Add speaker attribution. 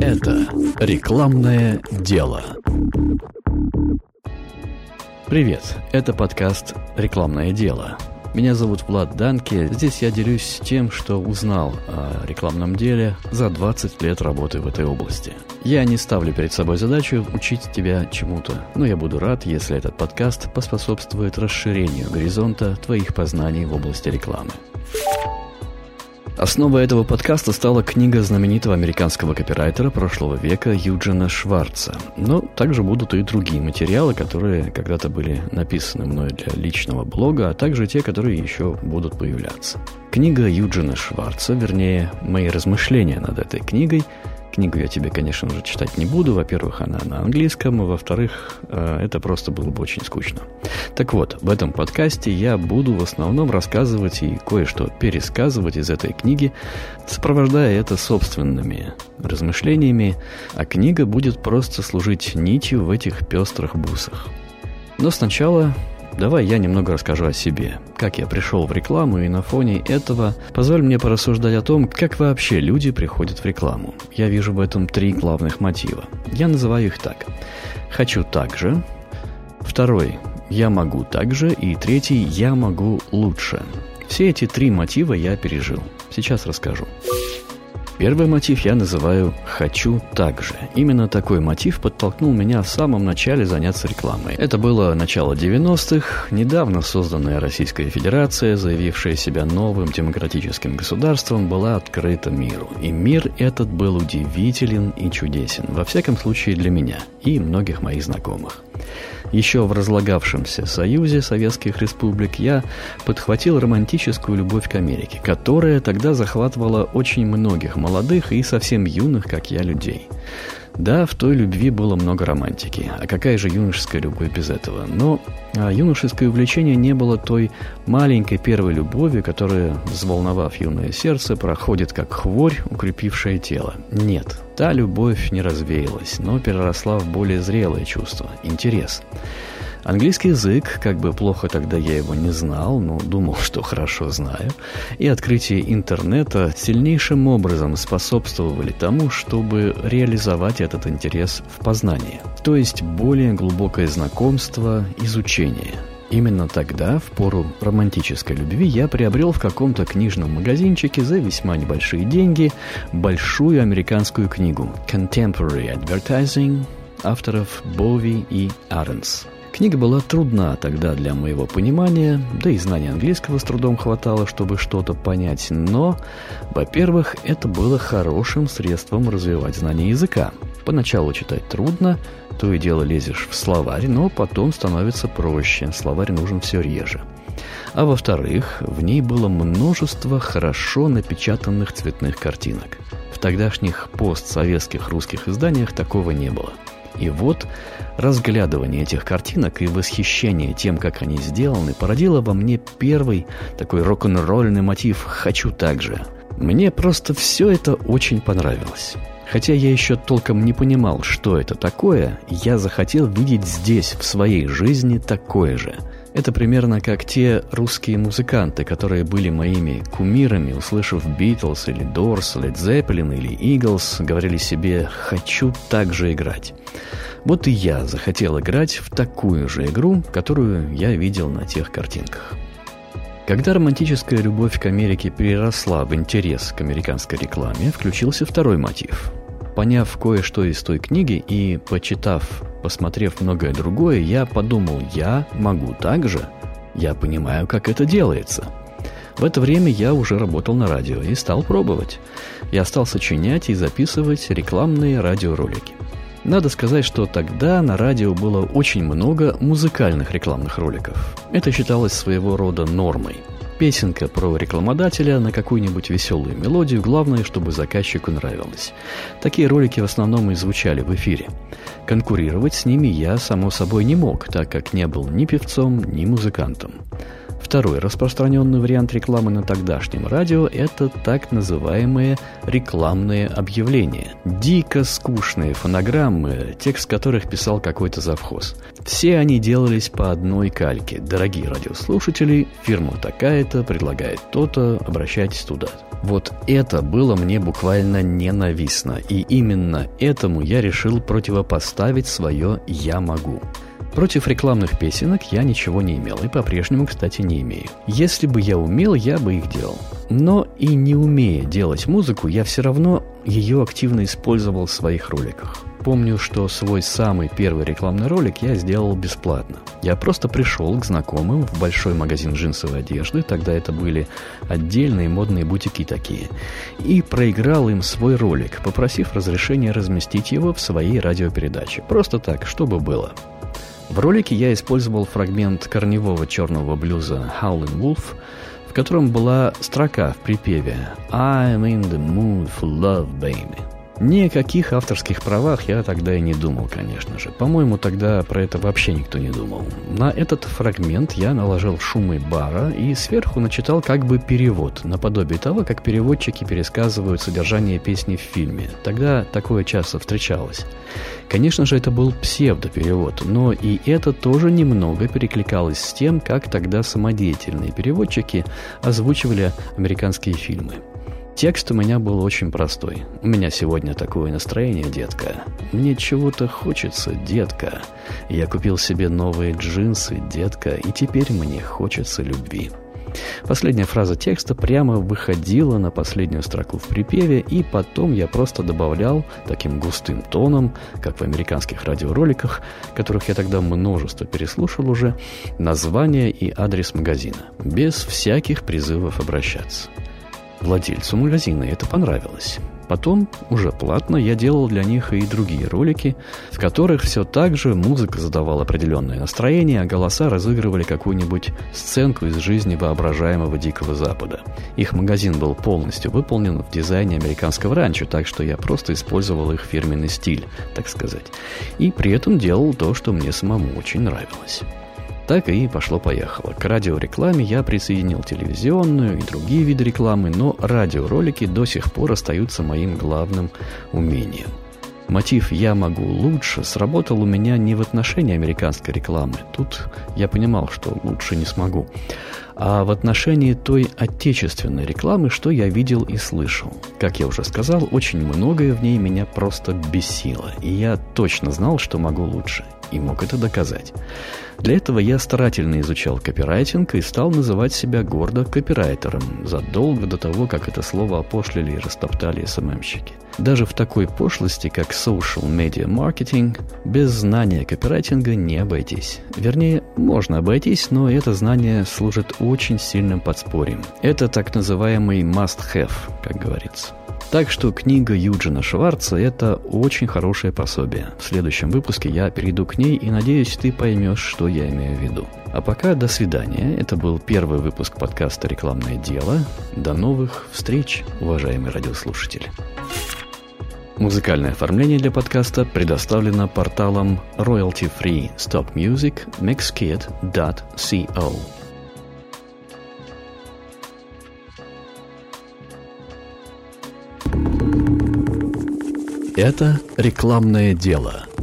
Speaker 1: Это рекламное дело. Привет, это подкаст «Рекламное дело». Меня зовут Влад Данки. Здесь я делюсь тем, что узнал о рекламном деле за 20 лет работы в этой области. Я не ставлю перед собой задачу учить тебя чему-то, но я буду рад, если этот подкаст поспособствует расширению горизонта твоих познаний в области рекламы. Основой этого подкаста стала книга знаменитого американского копирайтера прошлого века Юджина Шварца. Но также будут и другие материалы, которые когда-то были написаны мной для личного блога, а также те, которые еще будут появляться. Книга Юджина Шварца, вернее, мои размышления над этой книгой – Книгу я тебе, конечно же, читать не буду. Во-первых, она на английском, а во-вторых, э, это просто было бы очень скучно. Так вот, в этом подкасте я буду в основном рассказывать и кое-что пересказывать из этой книги, сопровождая это собственными размышлениями, а книга будет просто служить нитью в этих пестрых бусах. Но сначала Давай я немного расскажу о себе, как я пришел в рекламу, и на фоне этого позволь мне порассуждать о том, как вообще люди приходят в рекламу. Я вижу в этом три главных мотива. Я называю их так. Хочу так же. Второй. Я могу так же. И третий. Я могу лучше. Все эти три мотива я пережил. Сейчас расскажу. Первый мотив я называю «хочу так же». Именно такой мотив подтолкнул меня в самом начале заняться рекламой. Это было начало 90-х, недавно созданная Российская Федерация, заявившая себя новым демократическим государством, была открыта миру. И мир этот был удивителен и чудесен, во всяком случае для меня и многих моих знакомых. Еще в разлагавшемся Союзе Советских Республик я подхватил романтическую любовь к Америке, которая тогда захватывала очень многих молодых и совсем юных, как я, людей. Да, в той любви было много романтики. А какая же юношеская любовь без этого? Но а юношеское увлечение не было той маленькой первой любовью, которая, взволновав юное сердце, проходит как хворь, укрепившая тело. Нет, та любовь не развеялась, но переросла в более зрелое чувство – интерес. Английский язык, как бы плохо тогда я его не знал, но думал, что хорошо знаю, и открытие интернета сильнейшим образом способствовали тому, чтобы реализовать этот интерес в познании, то есть более глубокое знакомство, изучение. Именно тогда, в пору романтической любви, я приобрел в каком-то книжном магазинчике за весьма небольшие деньги большую американскую книгу «Contemporary Advertising» авторов Бови и Аренс. Книга была трудна тогда для моего понимания, да и знания английского с трудом хватало, чтобы что-то понять, но, во-первых, это было хорошим средством развивать знание языка. Поначалу читать трудно, то и дело лезешь в словарь, но потом становится проще, словарь нужен все реже. А во-вторых, в ней было множество хорошо напечатанных цветных картинок. В тогдашних постсоветских русских изданиях такого не было – и вот разглядывание этих картинок и восхищение тем, как они сделаны, породило во мне первый такой рок-н-ролльный мотив «хочу так же». Мне просто все это очень понравилось. Хотя я еще толком не понимал, что это такое, я захотел видеть здесь, в своей жизни, такое же – это примерно как те русские музыканты, которые были моими кумирами, услышав Битлз или Дорс, Led Zeppelin или Eagles, говорили себе «хочу так же играть». Вот и я захотел играть в такую же игру, которую я видел на тех картинках. Когда романтическая любовь к Америке переросла в интерес к американской рекламе, включился второй мотив – Поняв кое-что из той книги и почитав, посмотрев многое другое, я подумал, я могу так же. Я понимаю, как это делается. В это время я уже работал на радио и стал пробовать. Я стал сочинять и записывать рекламные радиоролики. Надо сказать, что тогда на радио было очень много музыкальных рекламных роликов. Это считалось своего рода нормой – Песенка про рекламодателя на какую-нибудь веселую мелодию, главное, чтобы заказчику нравилось. Такие ролики в основном и звучали в эфире. Конкурировать с ними я, само собой, не мог, так как не был ни певцом, ни музыкантом. Второй распространенный вариант рекламы на тогдашнем радио – это так называемые рекламные объявления. Дико скучные фонограммы, текст которых писал какой-то завхоз. Все они делались по одной кальке. Дорогие радиослушатели, фирма такая-то предлагает то-то, обращайтесь туда. Вот это было мне буквально ненавистно, и именно этому я решил противопоставить свое «я могу». Против рекламных песенок я ничего не имел и по-прежнему, кстати, не имею. Если бы я умел, я бы их делал. Но и не умея делать музыку, я все равно ее активно использовал в своих роликах. Помню, что свой самый первый рекламный ролик я сделал бесплатно. Я просто пришел к знакомым в большой магазин джинсовой одежды, тогда это были отдельные модные бутики такие, и проиграл им свой ролик, попросив разрешения разместить его в своей радиопередаче. Просто так, чтобы было. В ролике я использовал фрагмент корневого черного блюза Howlin' Wolf, в котором была строка в припеве «I'm in the mood for love, baby». Ни о каких авторских правах я тогда и не думал, конечно же. По-моему, тогда про это вообще никто не думал. На этот фрагмент я наложил шумы бара и сверху начитал как бы перевод, наподобие того, как переводчики пересказывают содержание песни в фильме. Тогда такое часто встречалось. Конечно же, это был псевдоперевод, но и это тоже немного перекликалось с тем, как тогда самодеятельные переводчики озвучивали американские фильмы. Текст у меня был очень простой. У меня сегодня такое настроение, детка. Мне чего-то хочется, детка. Я купил себе новые джинсы, детка, и теперь мне хочется любви. Последняя фраза текста прямо выходила на последнюю строку в припеве, и потом я просто добавлял таким густым тоном, как в американских радиороликах, которых я тогда множество переслушал уже, название и адрес магазина, без всяких призывов обращаться. Владельцу магазина это понравилось. Потом, уже платно, я делал для них и другие ролики, в которых все так же музыка задавала определенное настроение, а голоса разыгрывали какую-нибудь сценку из жизни воображаемого Дикого Запада. Их магазин был полностью выполнен в дизайне американского ранчо, так что я просто использовал их фирменный стиль, так сказать. И при этом делал то, что мне самому очень нравилось. Так и пошло-поехало. К радиорекламе я присоединил телевизионную и другие виды рекламы, но радиоролики до сих пор остаются моим главным умением. Мотив «я могу лучше» сработал у меня не в отношении американской рекламы. Тут я понимал, что лучше не смогу. А в отношении той отечественной рекламы, что я видел и слышал. Как я уже сказал, очень многое в ней меня просто бесило. И я точно знал, что могу лучше. И мог это доказать. Для этого я старательно изучал копирайтинг и стал называть себя гордо копирайтером, задолго до того, как это слово опошлили и растоптали СММщики. Даже в такой пошлости, как social media marketing, без знания копирайтинга не обойтись. Вернее, можно обойтись, но это знание служит очень сильным подспорьем. Это так называемый must-have, как говорится. Так что книга Юджина Шварца – это очень хорошее пособие. В следующем выпуске я перейду к ней и надеюсь, ты поймешь, что я имею в виду. А пока до свидания. Это был первый выпуск подкаста «Рекламное дело». До новых встреч, уважаемые радиослушатели. Музыкальное оформление для подкаста предоставлено порталом royalty-free stop music mixkit.co. Это рекламное дело –